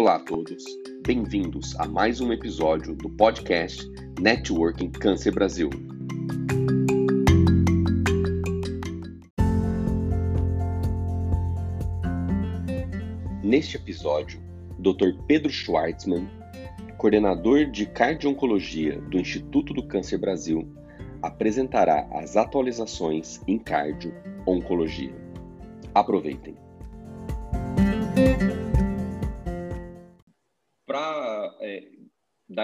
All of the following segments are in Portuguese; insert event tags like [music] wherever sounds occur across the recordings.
Olá a todos, bem-vindos a mais um episódio do podcast Networking Câncer Brasil. Neste episódio, Dr. Pedro Schwartzman, coordenador de cardio-oncologia do Instituto do Câncer Brasil, apresentará as atualizações em cardio-oncologia. Aproveitem!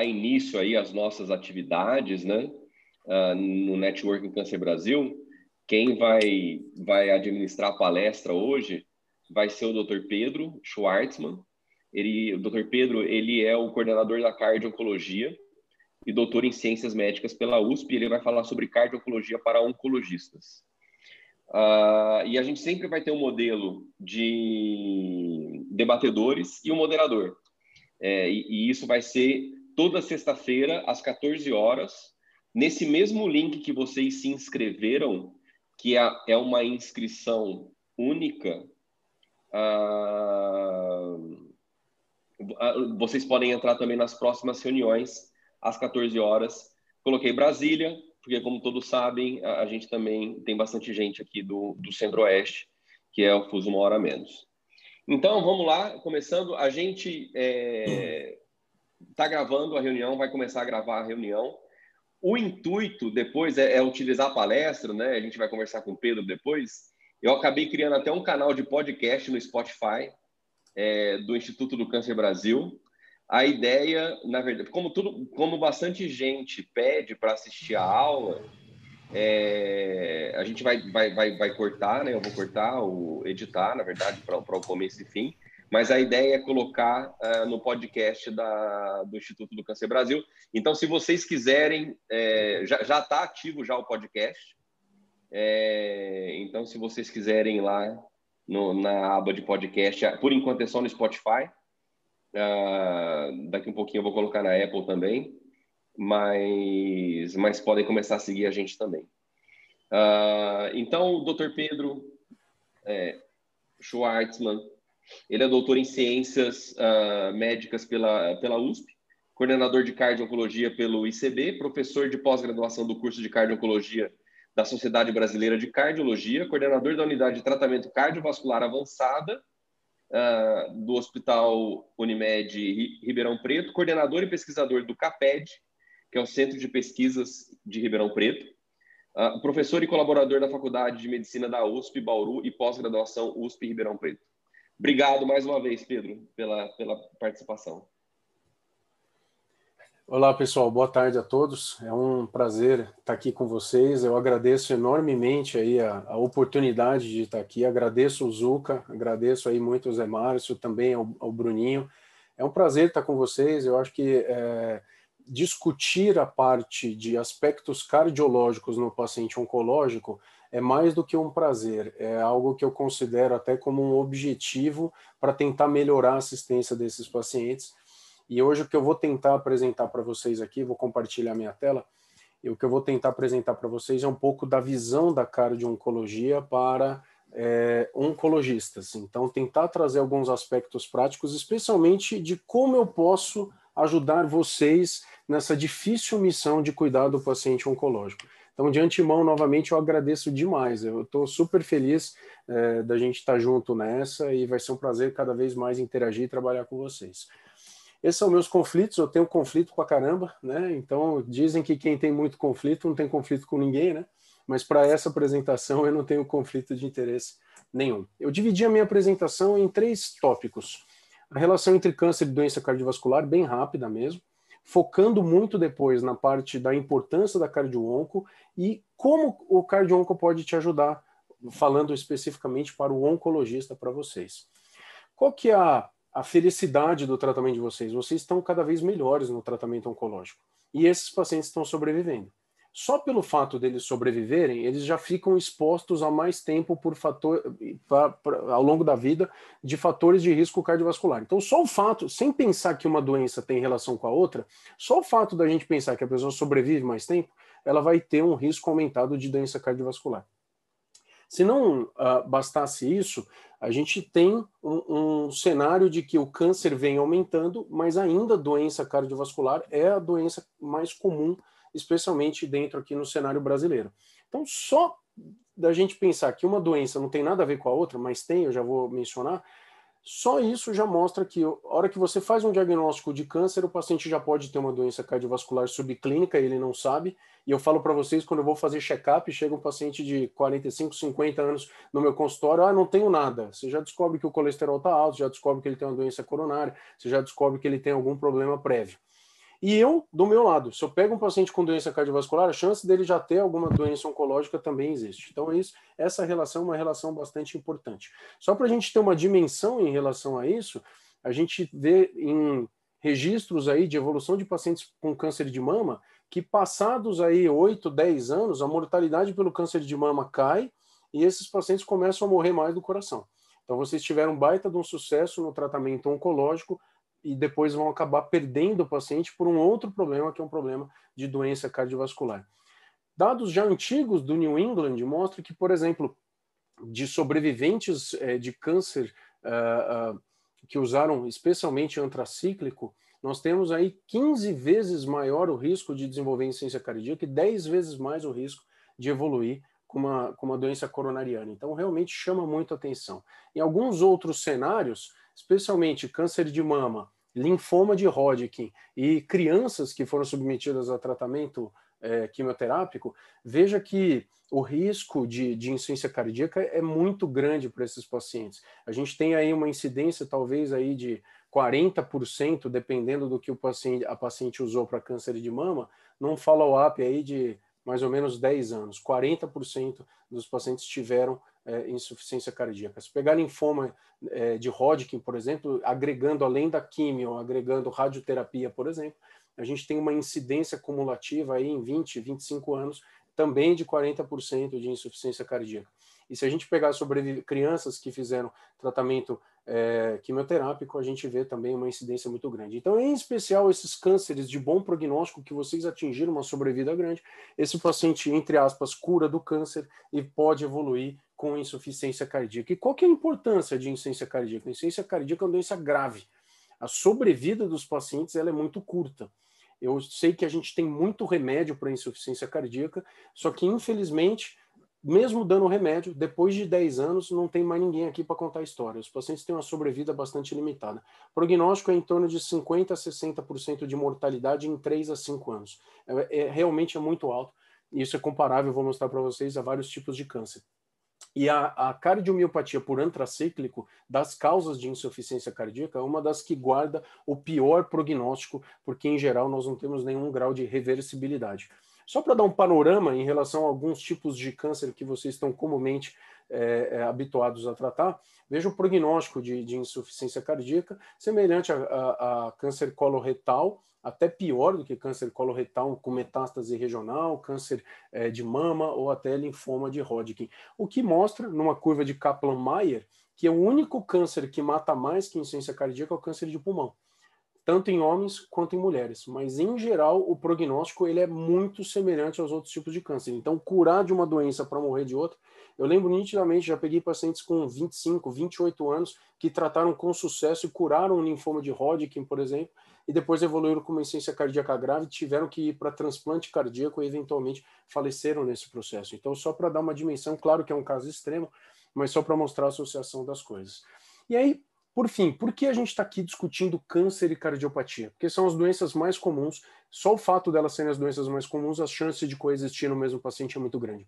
Dar início aí às nossas atividades, né, uh, no Networking Câncer Brasil, quem vai, vai administrar a palestra hoje vai ser o Dr. Pedro Schwartzman. Ele, o Dr. Pedro, ele é o coordenador da cardio-oncologia e doutor em ciências médicas pela USP. Ele vai falar sobre cardio-oncologia para oncologistas. Uh, e a gente sempre vai ter um modelo de debatedores e um moderador. É, e, e, isso vai ser toda sexta-feira, às 14 horas, nesse mesmo link que vocês se inscreveram, que é, é uma inscrição única. Uh, vocês podem entrar também nas próximas reuniões, às 14 horas. Coloquei Brasília, porque, como todos sabem, a, gente também tem bastante gente aqui do, do Centro-Oeste, que é o fuso uma hora menos. Então, vamos lá, começando. A gente é, tá gravando a reunião, vai começar a gravar a reunião. O intuito depois é, é, utilizar a palestra, né? A gente vai conversar com o Pedro depois. Eu acabei criando até um canal de podcast no Spotify é, do Instituto do Câncer Brasil a ideia, na verdade, como tudo, como bastante gente pede para assistir a aula, é, a gente vai, vai, vai, vai cortar, né? Eu vou cortar, o editar, na verdade, para o começo e fim. Mas a ideia é colocar uh, no podcast da, do Instituto do Câncer Brasil. Então, se vocês quiserem, é, já está ativo já o podcast. É, então, se vocês quiserem ir lá no, na aba de podcast, por enquanto é só no Spotify. Uh, daqui um pouquinho eu vou colocar na Apple também, mas, mas podem começar a seguir a gente também. Uh, então, Dr. Pedro é, Schwartzman, ele é doutor em ciências uh, médicas pela, pela USP, coordenador de cardio-oncologia pelo ICB, professor de pós-graduação do curso de cardio-oncologia da Sociedade Brasileira de Cardiologia, coordenador da unidade de tratamento cardiovascular avançada uh, do Hospital Unimed Ribeirão Preto, coordenador e pesquisador do CAPED, que é o Centro de Pesquisas de Ribeirão Preto, uh, professor e colaborador da Faculdade de Medicina da USP Bauru e pós-graduação USP Ribeirão Preto. Obrigado mais uma vez, Pedro, pela, pela participação. Olá, pessoal. Boa tarde a todos. É um prazer estar aqui com vocês. Eu agradeço enormemente aí a, a oportunidade de estar aqui. Agradeço o Zuca, agradeço aí muito o Zé Márcio, também ao, ao Bruninho. É um prazer estar com vocês. Eu acho que é, discutir a parte de aspectos cardiológicos no paciente oncológico é mais do que um prazer, é algo que eu considero até como um objetivo para tentar melhorar a assistência desses pacientes e hoje o que eu vou tentar apresentar para vocês aqui, vou compartilhar minha tela, e o que eu vou tentar apresentar para vocês é um pouco da visão da cardio-oncologia para é, oncologistas. Então, tentar trazer alguns aspectos práticos, especialmente de como eu posso ajudar vocês nessa difícil missão de cuidar do paciente oncológico. Então, de antemão, novamente, eu agradeço demais. Eu estou super feliz é, da gente estar tá junto nessa e vai ser um prazer cada vez mais interagir e trabalhar com vocês. Esses são meus conflitos, eu tenho conflito pra caramba, né? Então dizem que quem tem muito conflito não tem conflito com ninguém, né? Mas para essa apresentação eu não tenho conflito de interesse nenhum. Eu dividi a minha apresentação em três tópicos. A relação entre câncer e doença cardiovascular, bem rápida mesmo, focando muito depois na parte da importância da cardio-onco e como o cardio-onco pode te ajudar, falando especificamente para o oncologista para vocês. Qual que é a a felicidade do tratamento de vocês. Vocês estão cada vez melhores no tratamento oncológico. E esses pacientes estão sobrevivendo. Só pelo fato deles sobreviverem, eles já ficam expostos a mais tempo por fator, pra, pra, ao longo da vida de fatores de risco cardiovascular. Então, só o fato, sem pensar que uma doença tem relação com a outra, só o fato da gente pensar que a pessoa sobrevive mais tempo, ela vai ter um risco aumentado de doença cardiovascular. Se não uh, bastasse isso, a gente tem um, um, cenário de que o câncer vem aumentando, mas ainda a doença cardiovascular é a doença mais comum, especialmente dentro aqui no cenário brasileiro. Então, só da gente pensar que uma doença não tem nada a ver com a outra, mas tem, eu já vou mencionar, só isso já mostra que, a hora que você faz um diagnóstico de câncer, o paciente já pode ter uma doença cardiovascular subclínica, ele não sabe. E eu falo para vocês, quando eu vou fazer check-up, chega um paciente de 45, 50 anos no meu consultório, ah, não tenho nada. Você já descobre que o colesterol está alto, já descobre que ele tem uma doença coronária, você já descobre que ele tem algum problema prévio. E eu, do meu lado, se eu pego um paciente com doença cardiovascular, a chance dele já ter alguma doença oncológica também existe. Então, isso, essa relação é uma relação bastante importante. Só para a gente ter uma dimensão em relação a isso, a gente vê em registros aí de evolução de pacientes com câncer de mama que passados aí 8, 10 anos, a mortalidade pelo câncer de mama cai e esses pacientes começam a morrer mais do coração. Então, vocês tiveram baita de um sucesso no tratamento oncológico, e depois vão acabar perdendo o paciente por um outro problema, que é um problema de doença cardiovascular. Dados já antigos do New England mostram que, por exemplo, de sobreviventes é, de câncer uh, uh, que usaram especialmente antracíclico, nós temos aí 15 vezes maior o risco de desenvolver insuficiência cardíaca e 10 vezes mais o risco de evoluir com uma, com uma doença coronariana. Então, realmente chama muito atenção. Em alguns outros cenários, especialmente câncer de mama, linfoma de Hodgkin e crianças que foram submetidas a tratamento é, quimioterápico, veja que o risco de, de insuficiência cardíaca é muito grande para esses pacientes. A gente tem aí uma incidência talvez aí de 40%, dependendo do que o paciente, a paciente usou para câncer de mama, num follow-up aí de mais ou menos 10 anos. 40% dos pacientes tiveram é, insuficiência cardíaca. Se pegar linfoma é, de Hodgkin, por exemplo, agregando além da químio, agregando radioterapia, por exemplo, a gente tem uma incidência cumulativa aí em 20, 25 anos também de 40% de insuficiência cardíaca. E se a gente pegar sobre crianças que fizeram tratamento é, quimioterápico, a gente vê também uma incidência muito grande. Então, em especial, esses cânceres de bom prognóstico que vocês atingiram uma sobrevida grande, esse paciente, entre aspas, cura do câncer e pode evoluir com insuficiência cardíaca. E qual que é a importância de insuficiência cardíaca? Insuficiência cardíaca é uma doença grave. A sobrevida dos pacientes ela é muito curta. Eu sei que a gente tem muito remédio para insuficiência cardíaca, só que infelizmente, mesmo dando remédio, depois de 10 anos não tem mais ninguém aqui para contar a história. Os pacientes têm uma sobrevida bastante limitada. O prognóstico é em torno de 50 a 60% de mortalidade em 3 a 5 anos. É, é realmente é muito alto. Isso é comparável, vou mostrar para vocês, a vários tipos de câncer. E a, a cardiomiopatia por antracíclico, das causas de insuficiência cardíaca, é uma das que guarda o pior prognóstico, porque em geral nós não temos nenhum grau de reversibilidade. Só para dar um panorama em relação a alguns tipos de câncer que vocês estão comumente é, é, habituados a tratar, veja o prognóstico de, de insuficiência cardíaca, semelhante a, a, a câncer coloretal, até pior do que câncer coloretal com metástase regional, câncer é, de mama ou até linfoma de Hodgkin. O que mostra, numa curva de Kaplan-Meier, que é o único câncer que mata mais que insuficiência cardíaca é o câncer de pulmão tanto em homens quanto em mulheres. Mas, em geral, o prognóstico ele é muito semelhante aos outros tipos de câncer. Então, curar de uma doença para morrer de outra, eu lembro nitidamente, já peguei pacientes com 25, 28 anos que trataram com sucesso e curaram um linfoma de Hodgkin, por exemplo, e depois evoluíram com uma insuficiência cardíaca grave, tiveram que ir para transplante cardíaco e eventualmente faleceram nesse processo. Então, só para dar uma dimensão, claro que é um caso extremo, mas só para mostrar a associação das coisas. E aí, por fim, por que a gente está aqui discutindo câncer e cardiopatia? Porque são as doenças mais comuns, só o fato delas serem as doenças mais comuns, a chance de coexistir no mesmo paciente é muito grande.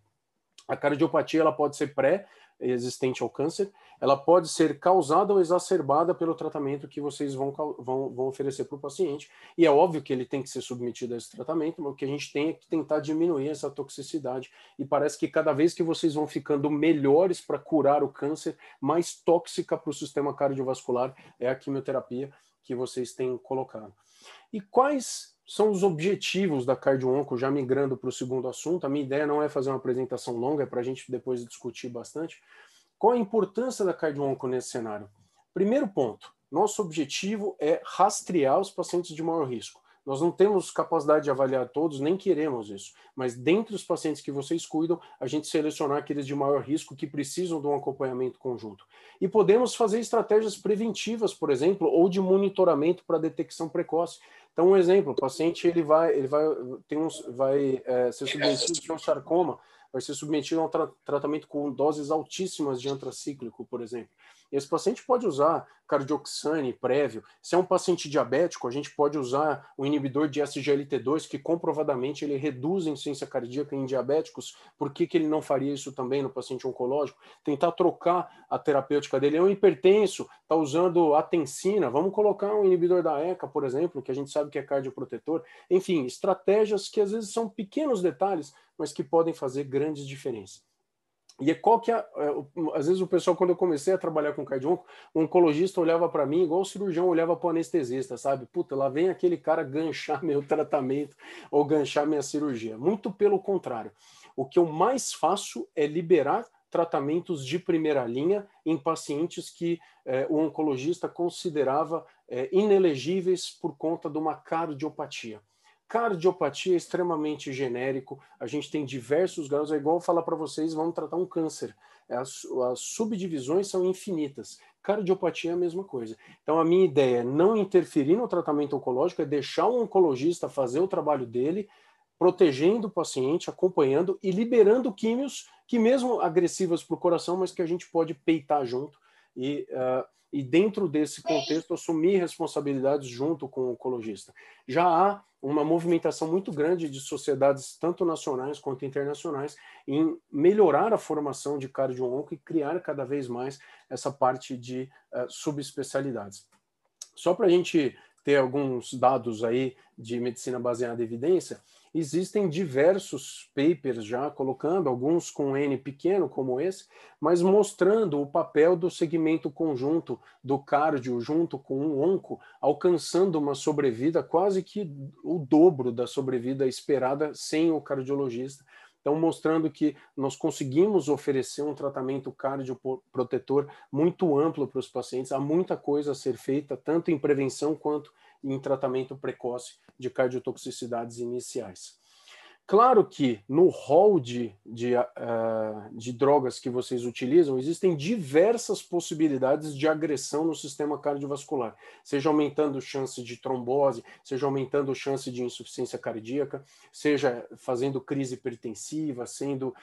A cardiopatia ela pode ser pré, existente ao câncer, ela pode ser causada ou exacerbada pelo tratamento que vocês vão, vão, vão oferecer para o paciente. E é óbvio que ele tem que ser submetido a esse tratamento, mas o que a gente tem é que tentar diminuir essa toxicidade. E parece que cada vez que vocês vão ficando melhores para curar o câncer, mais tóxica para o sistema cardiovascular é a quimioterapia que vocês têm colocado. E quais são os objetivos da Cardio-Onco, já migrando para o segundo assunto. A minha ideia não é fazer uma apresentação longa, é para a gente depois discutir bastante. Qual a importância da Cardio-Onco nesse cenário? Primeiro ponto, nosso objetivo é rastrear os pacientes de maior risco. Nós não temos capacidade de avaliar todos, nem queremos isso. Mas dentre os pacientes que vocês cuidam, a gente selecionar aqueles de maior risco que precisam de um acompanhamento conjunto. E podemos fazer estratégias preventivas, por exemplo, ou de monitoramento para detecção precoce. Então, um exemplo, o paciente ele vai, ele vai, tem uns, vai é, ser submetido a um sarcoma, vai ser submetido a um tra tratamento com doses altíssimas de antracíclico, por exemplo. Esse paciente pode usar cardioxane prévio. Se é um paciente diabético, a gente pode usar o inibidor de SGLT2, que comprovadamente ele reduz a insuficiência cardíaca em diabéticos. Por que, que ele não faria isso também no paciente oncológico? Tentar trocar a terapêutica dele. É um hipertenso, está usando atensina. Vamos colocar um inibidor da ECA, por exemplo, que a gente sabe que é cardioprotetor. Enfim, estratégias que às vezes são pequenos detalhes, mas que podem fazer grandes diferenças. E é qual que é, é, às vezes o pessoal, quando eu comecei a trabalhar com cardiôlogo, o oncologista olhava para mim igual o cirurgião olhava para o anestesista, sabe? Puta, lá vem aquele cara ganchar [laughs] meu tratamento ou ganchar minha cirurgia. Muito pelo contrário. O que eu mais faço é liberar tratamentos de primeira linha em pacientes que é, o oncologista considerava é, inelegíveis por conta de uma cardiopatia. Cardiopatia é extremamente genérico, a gente tem diversos graus, é igual falar para vocês, vamos tratar um câncer. As, as, subdivisões são infinitas. Cardiopatia é a mesma coisa. Então, a minha ideia é não interferir no tratamento oncológico, é deixar o oncologista fazer o trabalho dele, protegendo o paciente, acompanhando e liberando químios que, mesmo agressivas para o coração, mas que a gente pode peitar junto. E uh, e dentro desse contexto assumir responsabilidades junto com o oncologista. Já há uma movimentação muito grande de sociedades, tanto nacionais quanto internacionais, em melhorar a formação de cardio-onco e criar cada vez mais essa parte de uh, subespecialidades. Só para a gente ter alguns dados aí de medicina baseada em evidência, existem diversos papers já colocando, alguns com N pequeno, como esse, mas mostrando o papel do segmento conjunto do cardio junto com o onco, alcançando uma sobrevida quase que o dobro da sobrevida esperada sem o cardiologista. Então, mostrando que nós conseguimos oferecer um tratamento cardioprotetor muito amplo para os pacientes. Há muita coisa a ser feita, tanto em prevenção quanto em tratamento precoce de cardiotoxicidades iniciais. Claro que no hall de, de, uh, de, drogas que vocês utilizam, existem diversas possibilidades de agressão no sistema cardiovascular, seja aumentando chance de trombose, seja aumentando chance de insuficiência cardíaca, seja fazendo crise hipertensiva, sendo uh,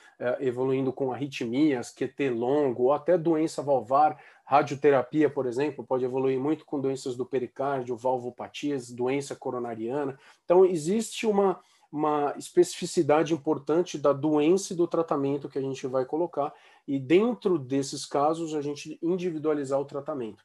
evoluindo com arritmias, QT longo, ou até doença valvar, radioterapia, por exemplo, pode evoluir muito com doenças do pericárdio, valvopatias, doença coronariana. Então, existe uma uma especificidade importante da doença e do tratamento que a gente vai colocar, e dentro desses casos, a gente individualizar o tratamento.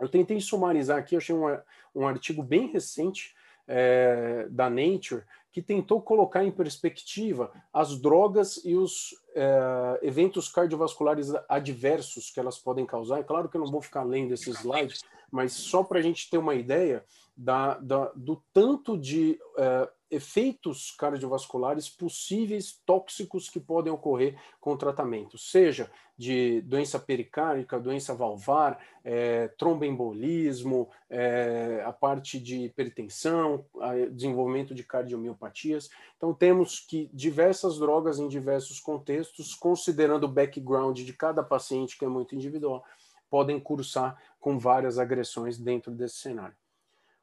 Eu tentei sumarizar aqui, achei um, um artigo bem recente é, da Nature que tentou colocar em perspectiva as drogas e os é, eventos cardiovasculares adversos que elas podem causar. É claro que eu não vou ficar lendo esse slide, mas só para a gente ter uma ideia da, da do tanto de é, efeitos cardiovasculares possíveis tóxicos que podem ocorrer com o tratamento, seja de doença pericárdica, doença valvar, é, tromboembolismo, é, a parte de hipertensão, desenvolvimento de cardiomiopatias. Então, temos que diversas drogas em diversos contextos, considerando o background de cada paciente, que é muito individual, podem cursar com várias agressões dentro desse cenário.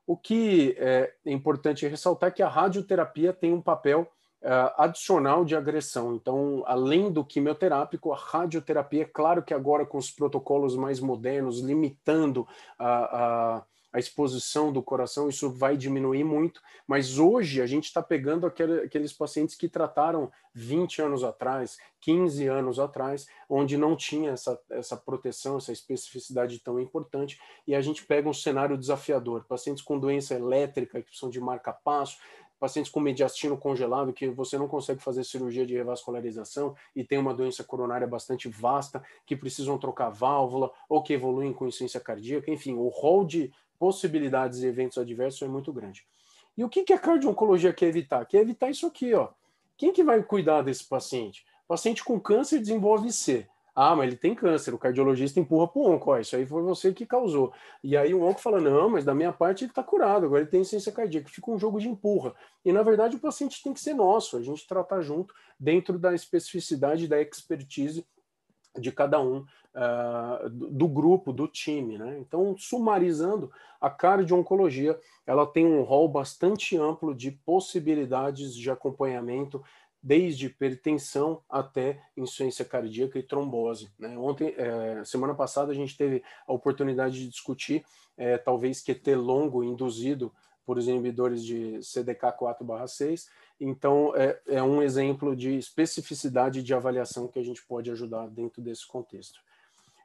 O que é importante ressaltar é que a radioterapia tem um papel uh, adicional de agressão. Então, além do quimioterápico, a radioterapia, claro que agora com os protocolos mais modernos, limitando a, a a exposição do coração, isso vai diminuir muito, mas hoje a gente está pegando aquele, aqueles pacientes que trataram 20 anos atrás, 15 anos atrás, onde não tinha essa, essa proteção, essa especificidade tão importante, e a gente pega um cenário desafiador, pacientes com doença elétrica, que precisam de marca-passo, pacientes com mediastino congelado, que você não consegue fazer cirurgia de revascularização e tem uma doença coronária bastante vasta, que precisam trocar válvula ou que evoluem com insuficiência cardíaca, enfim, o rol de possibilidades e eventos adversos é muito grande. E o que, que a cardio-oncologia quer evitar? Quer evitar isso aqui, ó. Quem que vai cuidar desse paciente? Paciente com câncer desenvolve C. Ah, mas ele tem câncer, o cardiologista empurra para o onco, ó, isso aí foi você que causou. E aí o onco fala, não, mas da minha parte ele está curado, agora ele tem ciência cardíaca. Fica um jogo de empurra. E na verdade o paciente tem que ser nosso, a gente tratar junto dentro da especificidade, da expertise de cada um uh, do grupo, do time. Né? Então, sumarizando, a cardio-oncologia ela tem um rol bastante amplo de possibilidades de acompanhamento desde hipertensão até insuficiência cardíaca e trombose. Né? Ontem, é, semana passada, a gente teve a oportunidade de discutir é, talvez QT longo induzido por os inibidores de CDK4/6. Então, é, é, um exemplo de especificidade de avaliação que a gente pode ajudar dentro desse contexto.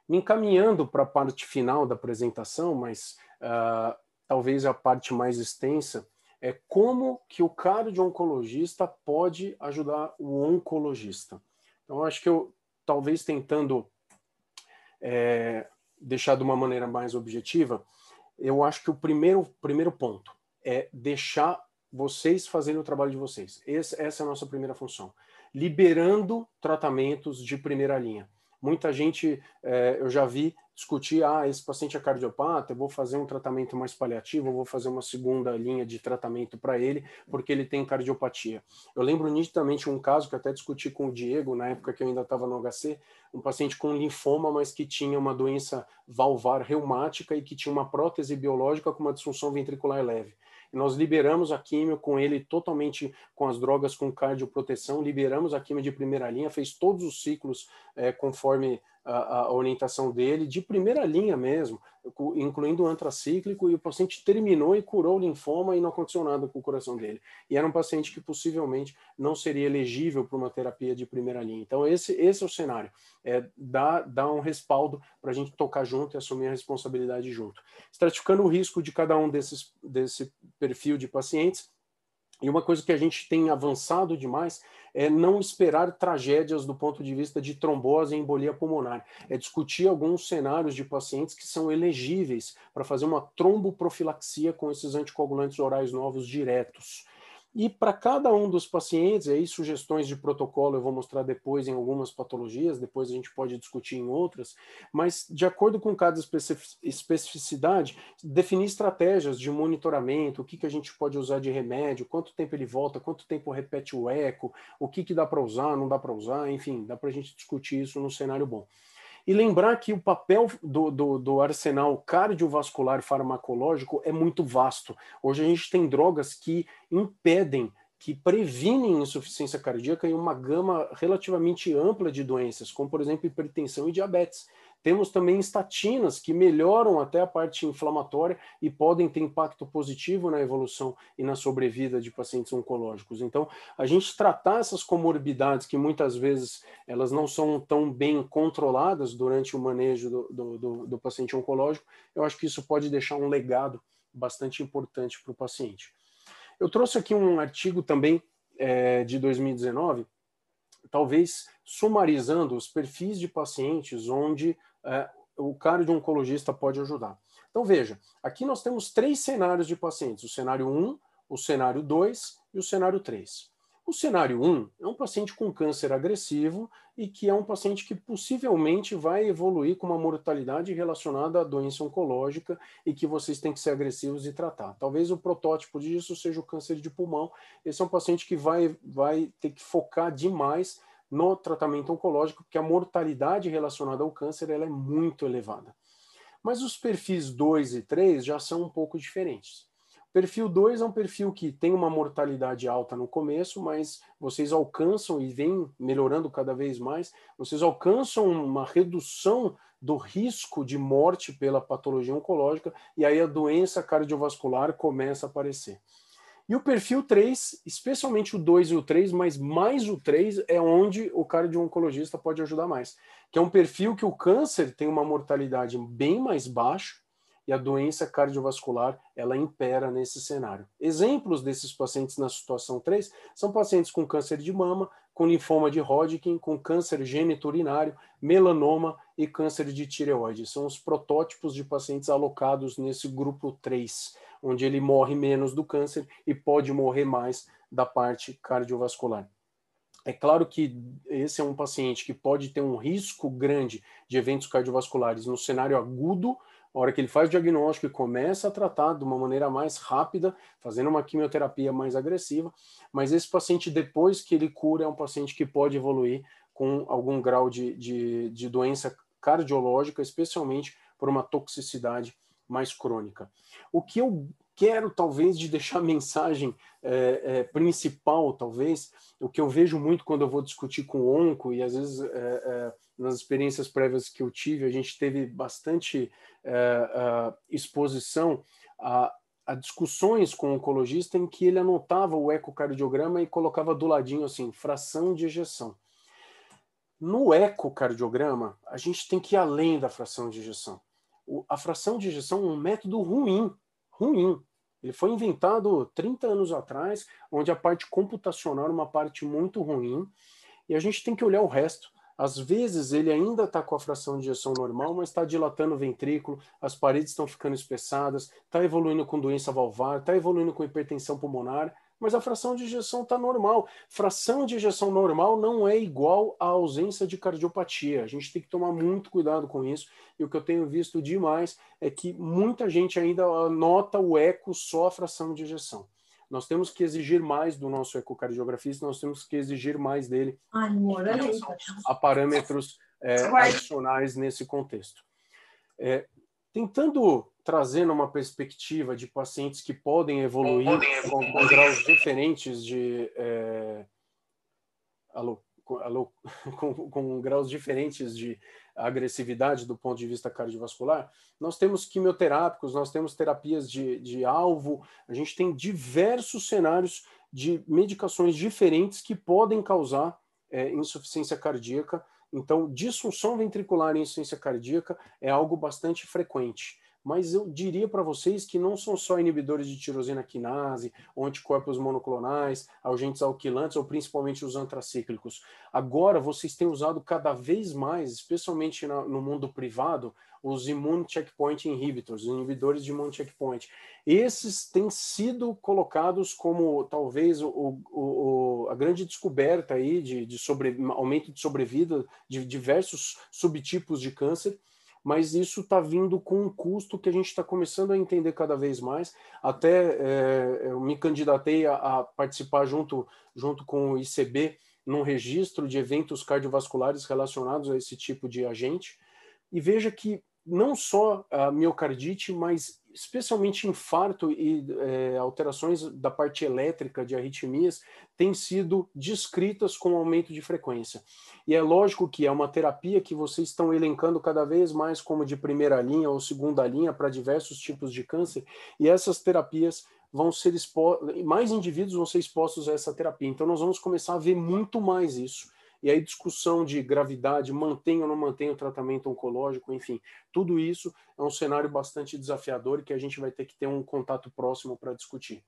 Me encaminhando para a parte final da apresentação, mas uh, talvez a parte mais extensa, é como que o cardio-oncologista pode ajudar o oncologista. Então, acho que eu, talvez tentando é, deixar de uma maneira mais objetiva, eu acho que o primeiro, primeiro ponto é deixar vocês fazerem o trabalho de vocês. Esse, essa é a nossa primeira função. Liberando tratamentos de primeira linha. Muita gente, é, eu já vi discutir, ah, esse paciente é cardiopata, eu vou fazer um tratamento mais paliativo, eu vou fazer uma segunda linha de tratamento para ele, porque ele tem cardiopatia. Eu lembro nitidamente um caso que até discuti com o Diego, na época que eu ainda estava no HC, um paciente com linfoma, mas que tinha uma doença valvar reumática e que tinha uma prótese biológica com uma disfunção ventricular leve. Nós liberamos a químio com ele totalmente com as drogas com cardioproteção, liberamos a químio de primeira linha, fez todos os ciclos é, conforme a, a, orientação dele, de primeira linha mesmo, incluindo o antracíclico, e o paciente terminou e curou o linfoma e não aconteceu nada com o coração dele. E era um paciente que possivelmente não seria elegível para uma terapia de primeira linha. Então, esse, esse é o cenário. É, dá, dá um respaldo para a gente tocar junto e assumir a responsabilidade junto. Estratificando o risco de cada um desses, desse perfil de pacientes, e uma coisa que a gente tem avançado demais é não esperar tragédias do ponto de vista de trombose e embolia pulmonar. É discutir alguns cenários de pacientes que são elegíveis para fazer uma tromboprofilaxia com esses anticoagulantes orais novos diretos. E para cada um dos pacientes, aí sugestões de protocolo eu vou mostrar depois em algumas patologias, depois a gente pode discutir em outras, mas de acordo com cada especificidade, definir estratégias de monitoramento, o que, que a gente pode usar de remédio, quanto tempo ele volta, quanto tempo repete o eco, o que, que dá para usar, não dá para usar, enfim, dá para a gente discutir isso num cenário bom. E lembrar que o papel do, do, do, arsenal cardiovascular farmacológico é muito vasto. Hoje a gente tem drogas que impedem, que previnem insuficiência cardíaca em uma gama relativamente ampla de doenças, como por exemplo hipertensão e diabetes. Temos também estatinas que melhoram até a parte inflamatória e podem ter impacto positivo na evolução e na sobrevida de pacientes oncológicos. Então, a gente tratar essas comorbidades que muitas vezes elas não são tão bem controladas durante o manejo do, do, do, do paciente oncológico, eu acho que isso pode deixar um legado bastante importante para o paciente. Eu trouxe aqui um artigo também é, de 2019, talvez sumarizando os perfis de pacientes onde é, o cardio-oncologista pode ajudar. Então, veja, aqui nós temos três cenários de pacientes: o cenário 1, o cenário 2 e o cenário 3. O cenário 1 é um paciente com câncer agressivo e que é um paciente que possivelmente vai evoluir com uma mortalidade relacionada à doença oncológica e que vocês têm que ser agressivos e tratar. Talvez o protótipo disso seja o câncer de pulmão. Esse é um paciente que vai, vai ter que focar demais no tratamento oncológico, porque a mortalidade relacionada ao câncer ela é muito elevada. Mas os perfis 2 e 3 já são um pouco diferentes. O perfil 2 é um perfil que tem uma mortalidade alta no começo, mas vocês alcançam e vem melhorando cada vez mais, vocês alcançam uma redução do risco de morte pela patologia oncológica e aí a doença cardiovascular começa a aparecer. E o perfil 3, especialmente o 2 e o 3, mas mais o 3 é onde o cardio-oncologista pode ajudar mais. Que é um perfil que o câncer tem uma mortalidade bem mais baixa e a doença cardiovascular ela impera nesse cenário. Exemplos desses pacientes na situação 3 são pacientes com câncer de mama, com linfoma de Hodgkin, com câncer geniturinário, melanoma e câncer de tireoide. São os protótipos de pacientes alocados nesse grupo 3 onde ele morre menos do câncer e pode morrer mais da parte cardiovascular. É claro que esse é um paciente que pode ter um risco grande de eventos cardiovasculares no cenário agudo, a hora que ele faz o diagnóstico e começa a tratar de uma maneira mais rápida, fazendo uma quimioterapia mais agressiva, mas esse paciente, depois que ele cura, é um paciente que pode evoluir com algum grau de, de, de doença cardiológica, especialmente por uma toxicidade mais crônica. O que eu quero, talvez, de deixar a mensagem é, é, principal, talvez, o que eu vejo muito quando eu vou discutir com o onco, e às vezes é, é nas experiências prévias que eu tive, a gente teve bastante é, exposição a, a, discussões com o oncologista em que ele anotava o ecocardiograma e colocava do ladinho assim, fração de ejeção. No ecocardiograma, a gente tem que ir além da fração de ejeção. A fração de ejeção é um método ruim ruim. Ele foi inventado 30 anos atrás, onde a parte computacional era uma parte muito ruim, e a gente tem que olhar o resto. Às vezes ele ainda está com a fração de injeção normal, mas está dilatando o ventrículo, as paredes estão ficando espessadas, está evoluindo com doença valvar, está evoluindo com hipertensão pulmonar, mas a fração de ejeção está normal. Fração de ejeção normal não é igual à ausência de cardiopatia. A gente tem que tomar muito cuidado com isso. E o que eu tenho visto demais é que muita gente ainda nota o eco só a fração de ejeção. Nós temos que exigir mais do nosso ecocardiografista, nós temos que exigir mais dele Ai, amor, a parâmetros é, adicionais nesse contexto. É, tentando trazer uma perspectiva de pacientes que podem evoluir com, com graus diferentes de é, alô, alô, [laughs] com, com, graus diferentes de agressividade do ponto de vista cardiovascular, nós temos quimioterápicos, nós temos terapias de, de alvo, a gente tem diversos cenários de medicações diferentes que podem causar é, insuficiência cardíaca. Então, disfunção ventricular e insuficiência cardíaca é algo bastante frequente mas eu diria para vocês que não são só inibidores de tirosina quinase, ou anticorpos monoclonais, agentes alquilantes, ou principalmente os antracíclicos. Agora, vocês têm usado cada vez mais, especialmente no mundo privado, os immune checkpoint inhibitors, os inibidores de immune checkpoint. Esses têm sido colocados como talvez o, o, a grande descoberta aí de, de sobre, aumento de sobrevida de diversos subtipos de câncer, mas isso está vindo com um custo que a gente está começando a entender cada vez mais. Até é, eu me candidatei a, a, participar junto, junto com o ICB num registro de eventos cardiovasculares relacionados a esse tipo de agente. E veja que não só a miocardite, mas especialmente infarto e é, alterações da parte elétrica de arritmias, têm sido descritas com aumento de frequência. E é lógico que é uma terapia que vocês estão elencando cada vez mais como de primeira linha ou segunda linha para diversos tipos de câncer, e essas terapias vão ser expostas, mais indivíduos vão ser expostos a essa terapia. Então nós vamos começar a ver muito mais isso e aí discussão de gravidade, mantém ou não mantém o tratamento oncológico, enfim, tudo isso é um cenário bastante desafiador e que a gente vai ter que ter um contato próximo para discutir.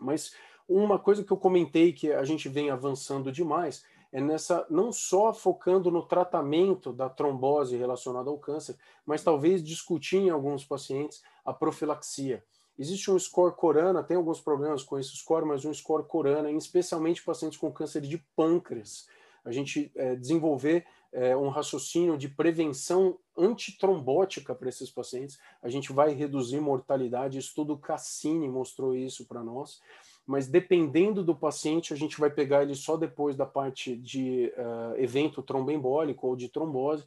Mas uma coisa que eu comentei que a gente vem avançando demais é nessa não só focando no tratamento da trombose relacionada ao câncer, mas talvez discutir em alguns pacientes a profilaxia. Existe um score corana, tem alguns problemas com esse score, mas um score corana, especialmente pacientes com câncer de pâncreas, a gente é, desenvolver é, um raciocínio de prevenção antitrombótica para esses pacientes. A gente vai reduzir mortalidade. Estudo Cassini mostrou isso para nós. Mas dependendo do paciente, a gente vai pegar ele só depois da parte de uh, evento tromboembólico ou de trombose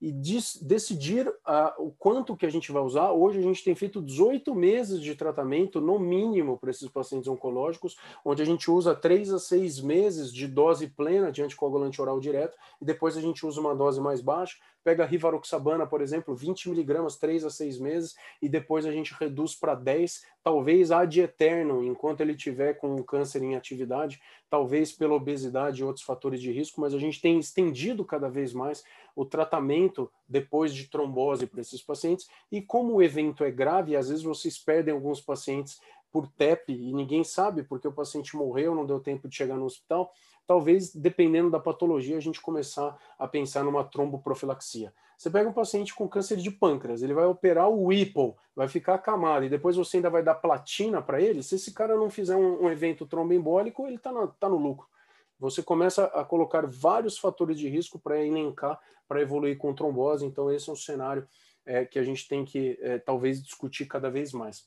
e decidir uh, o quanto que a gente vai usar. Hoje a gente tem feito 18 meses de tratamento, no mínimo, para esses pacientes oncológicos, onde a gente usa 3 a 6 meses de dose plena de anticoagulante oral direto, e depois a gente usa uma dose mais baixa, pega a rivaroxabana, por exemplo, 20 miligramas, 3 a 6 meses, e depois a gente reduz para 10, talvez ad eterno, enquanto ele tiver com o câncer em atividade, talvez pela obesidade e outros fatores de risco, mas a gente tem estendido cada vez mais o tratamento depois de trombose para esses pacientes, e como o evento é grave, às vezes vocês perdem alguns pacientes por TEP e ninguém sabe porque o paciente morreu, não deu tempo de chegar no hospital, talvez, dependendo da patologia, a gente começar a pensar numa tromboprofilaxia. Você pega um paciente com câncer de pâncreas, ele vai operar o Whipple, vai ficar acamado, e depois você ainda vai dar platina para ele. Se esse cara não fizer um, um evento tromboembólico, ele está tá no lucro. você começa a colocar vários fatores de risco para elencar, para evoluir com trombose. Então, esse é um cenário é, que a gente tem que é, talvez discutir cada vez mais.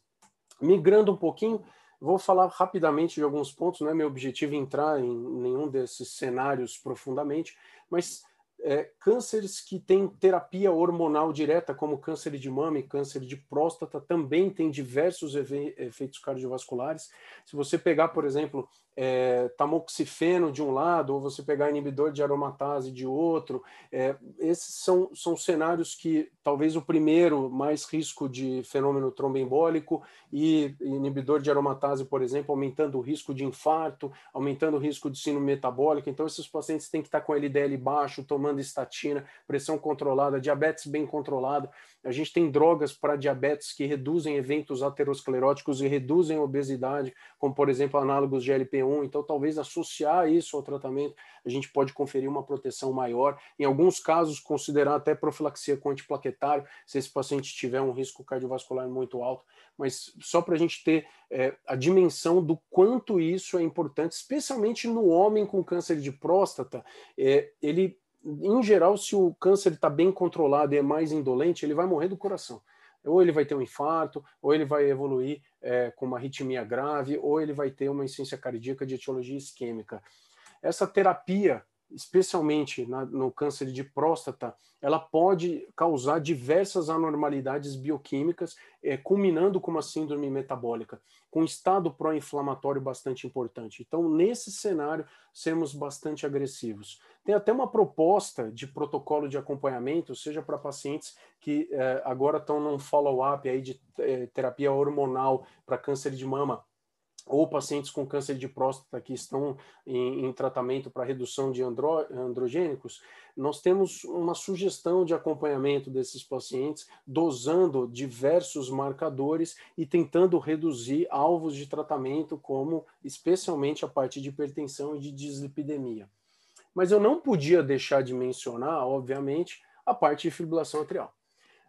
Migrando um pouquinho, vou falar rapidamente de alguns pontos, não é meu objetivo entrar em nenhum desses cenários profundamente, mas é, cânceres que têm terapia hormonal direta, como câncer de mama e câncer de próstata, também tem diversos efeitos cardiovasculares. Se você pegar, por exemplo, é, tamoxifeno de um lado, ou você pegar inibidor de aromatase de outro. É, esses são, são cenários que talvez o primeiro, mais risco de fenômeno tromboembólico e inibidor de aromatase, por exemplo, aumentando o risco de infarto, aumentando o risco de síndrome metabólica. Então, esses pacientes têm que estar com LDL baixo, tomando estatina, pressão controlada, diabetes bem controlado. A gente tem drogas para diabetes que reduzem eventos ateroscleróticos e reduzem obesidade, como, por exemplo, análogos de LP1 então talvez associar isso ao tratamento, a gente pode conferir uma proteção maior. Em alguns casos, considerar até profilaxia com antiplaquetário, se esse paciente tiver um risco cardiovascular muito alto. Mas só para a gente ter é, a dimensão do quanto isso é importante, especialmente no homem com câncer de próstata, é, ele em geral, se o câncer está bem controlado e é mais indolente, ele vai morrer do coração ou ele vai ter um infarto, ou ele vai evoluir é, com uma arritmia grave, ou ele vai ter uma insuficiência cardíaca de etiologia isquêmica. Essa terapia especialmente na, no câncer de próstata, ela pode causar diversas anormalidades bioquímicas, é, culminando com uma síndrome metabólica, com estado pró-inflamatório bastante importante. Então, nesse cenário, sermos bastante agressivos. Tem até uma proposta de protocolo de acompanhamento, seja para pacientes que é, agora estão num follow-up aí de é, terapia hormonal para câncer de mama, ou pacientes com câncer de próstata que estão em, em tratamento para redução de andro, androgênicos, nós temos uma sugestão de acompanhamento desses pacientes, dosando diversos marcadores e tentando reduzir alvos de tratamento, como especialmente a parte de hipertensão e de dislipidemia. Mas eu não podia deixar de mencionar, obviamente, a parte de fibrilação atrial.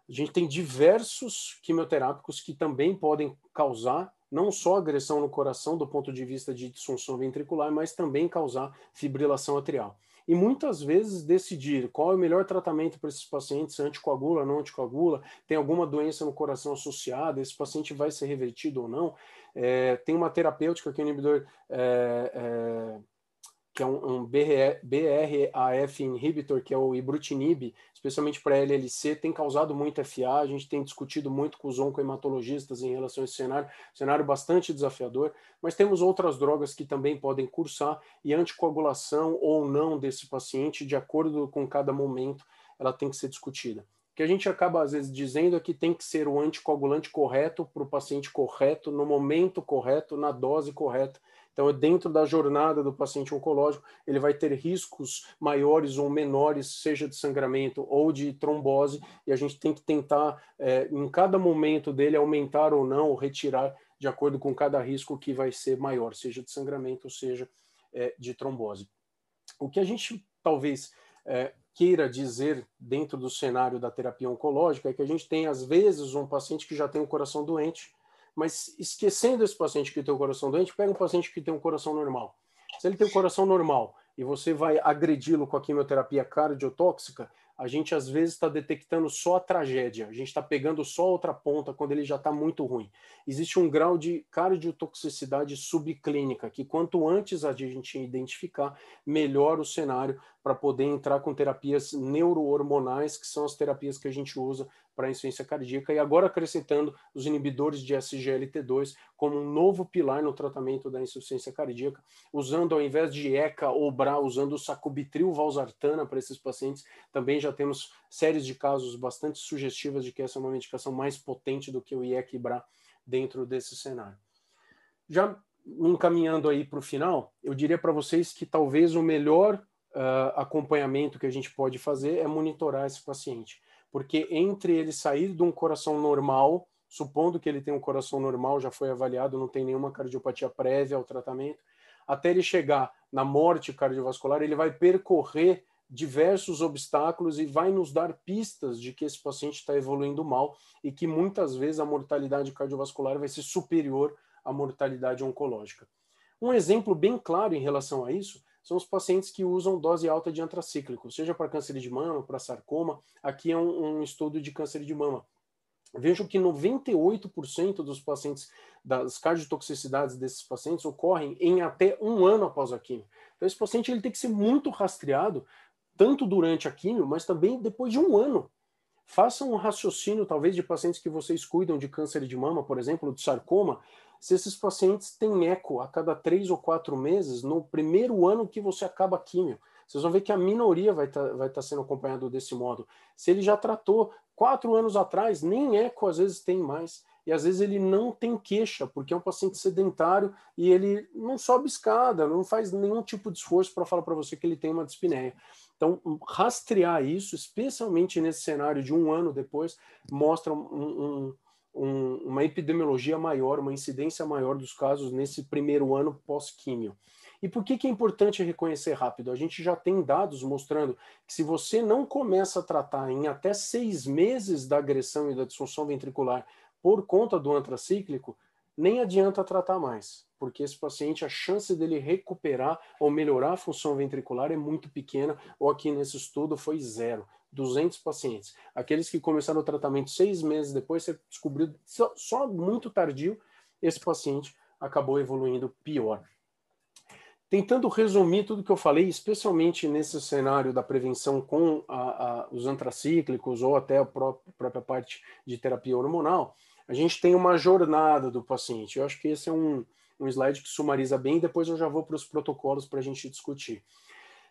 A gente tem diversos quimioterápicos que também podem causar não só agressão no coração do ponto de vista de disfunção ventricular, mas também causar fibrilação atrial. E muitas vezes decidir qual é o melhor tratamento para esses pacientes, anticoagula, não anticoagula, tem alguma doença no coração associada, esse paciente vai ser revertido ou não. É, tem uma terapêutica que o inibidor é, é, que é um, um BRAF inhibitor, que é o ibrutinib, especialmente para LLC, tem causado muito FA. A gente tem discutido muito com os oncohematologistas em relação a esse cenário, cenário bastante desafiador. Mas temos outras drogas que também podem cursar e anticoagulação ou não desse paciente, de acordo com cada momento, ela tem que ser discutida. O que a gente acaba às vezes dizendo é que tem que ser o anticoagulante correto para o paciente correto, no momento correto, na dose correta então, dentro da jornada do paciente oncológico, ele vai ter riscos maiores ou menores, seja de sangramento ou de trombose, e a gente tem que tentar, é, em cada momento dele, aumentar ou não, ou retirar, de acordo com cada risco que vai ser maior, seja de sangramento ou seja é, de trombose. O que a gente talvez é, queira dizer dentro do cenário da terapia oncológica é que a gente tem, às vezes, um paciente que já tem o coração doente, mas esquecendo esse paciente que tem o coração doente, pega um paciente que tem um coração normal. Se ele tem um coração normal e você vai agredi-lo com a quimioterapia cardiotóxica, a gente às vezes está detectando só a tragédia, a gente está pegando só outra ponta quando ele já está muito ruim. Existe um grau de cardiotoxicidade subclínica, que quanto antes a gente identificar, melhor o cenário para poder entrar com terapias neurohormonais, que são as terapias que a gente usa para insuficiência cardíaca, e agora acrescentando os inibidores de SGLT2 como um novo pilar no tratamento da insuficiência cardíaca, usando ao invés de ECA ou BRA, usando o sacubitril valsartana para esses pacientes. Também já temos séries de casos bastante sugestivas de que essa é uma medicação mais potente do que o IECA e BRA dentro desse cenário. Já encaminhando aí para o final, eu diria para vocês que talvez o melhor uh, acompanhamento que a gente pode fazer é monitorar esse paciente porque entre ele sair de um coração normal, supondo que ele tem um coração normal, já foi avaliado, não tem nenhuma cardiopatia prévia ao tratamento, até ele chegar na morte cardiovascular, ele vai percorrer diversos obstáculos e vai nos dar pistas de que esse paciente está evoluindo mal e que muitas vezes a mortalidade cardiovascular vai ser superior à mortalidade oncológica. Um exemplo bem claro em relação a isso são os pacientes que usam dose alta de antracíclico, seja para câncer de mama, para sarcoma. Aqui é um, um estudo de câncer de mama. Vejo que 98% dos pacientes, das cardiotoxicidades desses pacientes ocorrem em até um ano após a quimio. Então, esse paciente ele tem que ser muito rastreado, tanto durante a quimio, mas também depois de um ano. Façam um raciocínio, talvez, de pacientes que vocês cuidam de câncer de mama, por exemplo, de sarcoma, se esses pacientes têm eco a cada três ou quatro meses, no primeiro ano que você acaba a químio. Vocês vão ver que a minoria vai estar tá, vai tá sendo acompanhado desse modo. Se ele já tratou quatro anos atrás, nem eco às vezes tem mais. E às vezes ele não tem queixa, porque é um paciente sedentário e ele não sobe escada, não faz nenhum tipo de esforço para falar para você que ele tem uma dispneia. Então, rastrear isso, especialmente nesse cenário de um ano depois, mostra um, um um, uma epidemiologia maior, uma incidência maior dos casos nesse primeiro ano pós-químio. E por que, que é importante reconhecer rápido? A gente já tem dados mostrando que se você não começa a tratar em até seis meses da agressão e da disfunção ventricular por conta do antracíclico, nem adianta tratar mais, porque esse paciente, a chance dele recuperar ou melhorar a função ventricular é muito pequena, ou aqui nesse estudo foi zero. 200 pacientes. Aqueles que começaram o tratamento seis meses depois, você descobriu só, só muito tardio, esse paciente acabou evoluindo pior. Tentando resumir tudo que eu falei, especialmente nesse cenário da prevenção com a, a, os antracíclicos ou até a própria, própria parte de terapia hormonal, a gente tem uma jornada do paciente. Eu acho que esse é um, um slide que sumariza bem, depois eu já vou para os protocolos para a gente discutir.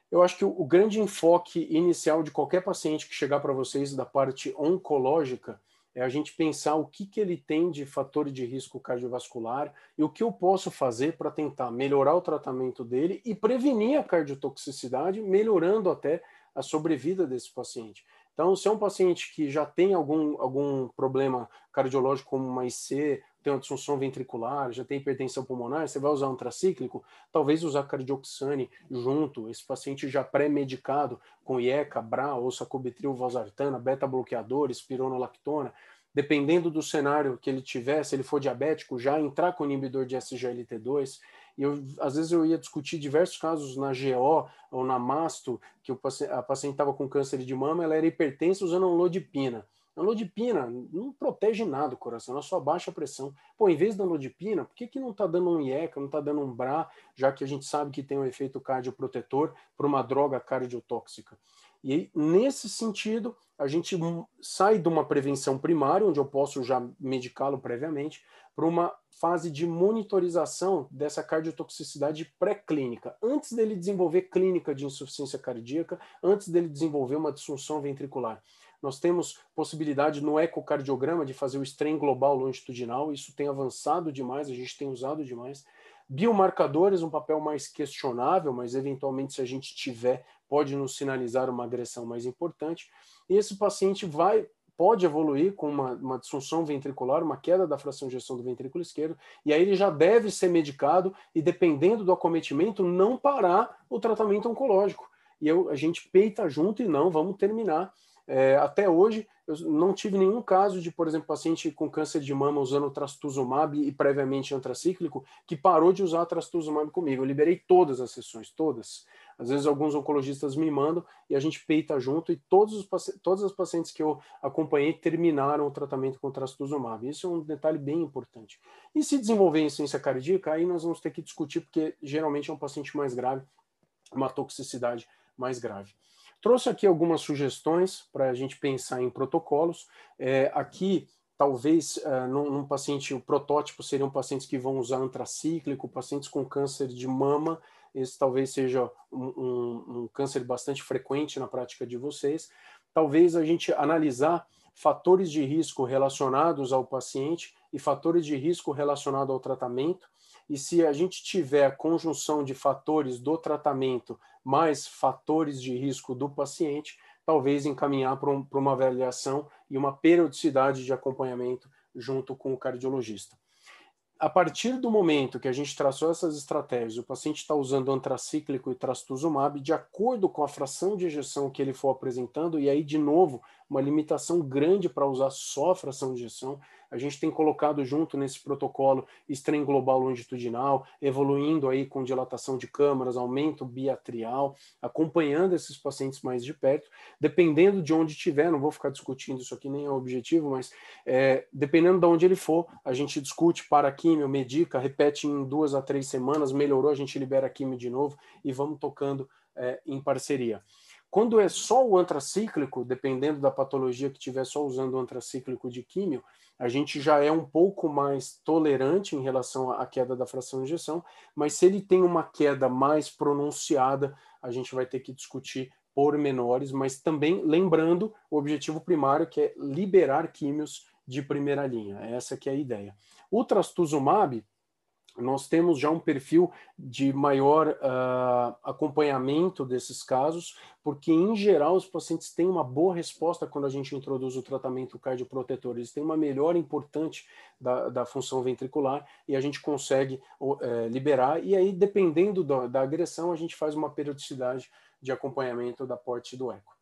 Eu acho que o, o grande enfoque inicial de qualquer paciente que chegar para vocês da parte oncológica é a gente pensar o que, que ele tem de fator de risco cardiovascular e o que eu posso fazer para tentar melhorar o tratamento dele e prevenir a cardiotoxicidade, melhorando até a sobrevida desse paciente. Então, se é um paciente que já tem algum, algum problema cardiológico, como uma IC, tem uma disfunção ventricular, já tem hipertensão pulmonar, você vai usar um tracíclico, talvez usar cardioxane junto, esse paciente já pré-medicado com IECA, BRA, ou sacubitril, valsartana, beta-bloqueador, espironolactona, dependendo do cenário que ele tiver, se ele for diabético, já entrar com inibidor de SGLT2. Eu, às vezes eu ia discutir diversos casos na GO ou na masto, que o, a paciente estava com câncer de mama, ela era hipertensa usando lodipina. A lodipina não protege nada o coração, ela só baixa a pressão. Pô, em vez da lodipina, por que, que não está dando um IECA, não está dando um BRA, já que a gente sabe que tem um efeito cardioprotetor para uma droga cardiotóxica? E aí, nesse sentido, a gente sai de uma prevenção primária, onde eu posso já medicá-lo previamente, para uma fase de monitorização dessa cardiotoxicidade pré-clínica, antes dele desenvolver clínica de insuficiência cardíaca, antes dele desenvolver uma disfunção ventricular. Nós temos possibilidade no ecocardiograma de fazer o strain global longitudinal, isso tem avançado demais, a gente tem usado demais. Biomarcadores, um papel mais questionável, mas eventualmente, se a gente tiver, pode nos sinalizar uma agressão mais importante. E esse paciente vai pode evoluir com uma, uma, disfunção ventricular, uma queda da fração de ejeção do ventrículo esquerdo, e aí ele já deve ser medicado e, dependendo do acometimento, não parar o tratamento oncológico. E eu, a gente peita junto e não, vamos terminar é, até hoje, eu não tive nenhum caso de, por exemplo, paciente com câncer de mama usando trastuzumab e previamente antracíclico que parou de usar trastuzumab comigo. Eu liberei todas as sessões, todas. Às vezes alguns oncologistas me mandam e a gente peita junto e todos os todas as pacientes que eu acompanhei terminaram o tratamento com trastuzumab. Isso é um detalhe bem importante. E se desenvolver insuficiência cardíaca, aí nós vamos ter que discutir porque geralmente é um paciente mais grave, uma toxicidade mais grave. Trouxe aqui algumas sugestões para a gente pensar em protocolos. É, aqui, talvez, uh, num, paciente, o protótipo seriam pacientes que vão usar antracíclico, pacientes com câncer de mama. Esse talvez seja um, um, um câncer bastante frequente na prática de vocês. Talvez a gente analisar fatores de risco relacionados ao paciente e fatores de risco relacionados ao tratamento e se a gente tiver a conjunção de fatores do tratamento mais fatores de risco do paciente, talvez encaminhar para um, uma avaliação e uma periodicidade de acompanhamento junto com o cardiologista. A partir do momento que a gente traçou essas estratégias, o paciente está usando antracíclico e trastuzumab de acordo com a fração de ejeção que ele for apresentando, e aí, de novo, uma limitação grande para usar só fração de ejeção. A gente tem colocado junto nesse protocolo strain global longitudinal, evoluindo aí com dilatação de câmaras, aumento biatrial, acompanhando esses pacientes mais de perto, dependendo de onde tiver, não vou ficar discutindo isso aqui, nem é o objetivo, mas é, dependendo de onde ele for, a gente discute para químio, medica, repete em duas a três semanas, melhorou, a gente libera químio de novo e vamos tocando é, em parceria. Quando é só o antracíclico, dependendo da patologia que tiver só usando o antracíclico de químio, a gente já é um pouco mais tolerante em relação à queda da fração de injeção, mas se ele tem uma queda mais pronunciada, a gente vai ter que discutir pormenores, mas também lembrando o objetivo primário, que é liberar químios de primeira linha. Essa que é a ideia. O trastuzumab, nós temos já um perfil de maior uh, acompanhamento desses casos, porque em geral os pacientes têm uma boa resposta quando a gente introduz o tratamento cardioprotetor. Eles têm uma melhora importante da, da função ventricular e a gente consegue uh, liberar. E aí, dependendo da, da, agressão, a gente faz uma periodicidade de acompanhamento da porte do eco.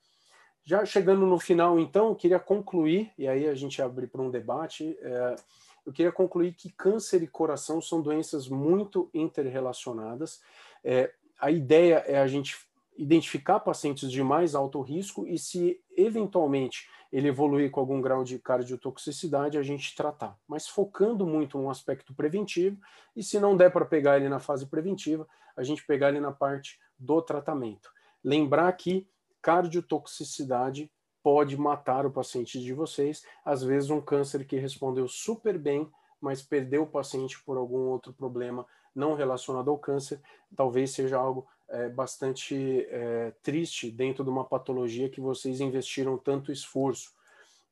Já chegando no final, então, queria concluir, e aí a gente abre para um debate. Uh, eu queria concluir que câncer e coração são doenças muito interrelacionadas. É, a ideia é a gente identificar pacientes de mais alto risco e, se eventualmente ele evoluir com algum grau de cardiotoxicidade, a gente tratar. Mas focando muito no aspecto preventivo, e se não der para pegar ele na fase preventiva, a gente pegar ele na parte do tratamento. Lembrar que cardiotoxicidade pode matar o paciente de vocês. Às vezes, um câncer que respondeu super bem, mas perdeu o paciente por algum outro problema não relacionado ao câncer, talvez seja algo é, bastante é, triste dentro de uma patologia que vocês investiram tanto esforço.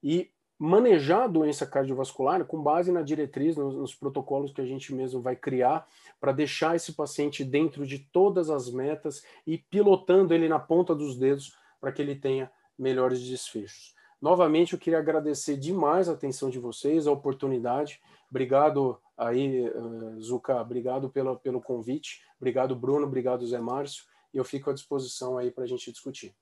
E manejar a doença cardiovascular com base na diretriz, nos, nos protocolos que a gente mesmo vai criar, para deixar esse paciente dentro de todas as metas e pilotando ele na ponta dos dedos para que ele tenha melhores desfechos. Novamente, eu queria agradecer demais a atenção de vocês, a oportunidade. Obrigado aí, eh, Zuka, obrigado pela, pelo convite. Obrigado, Bruno, obrigado, Zé Márcio. E eu fico à disposição aí para a gente discutir.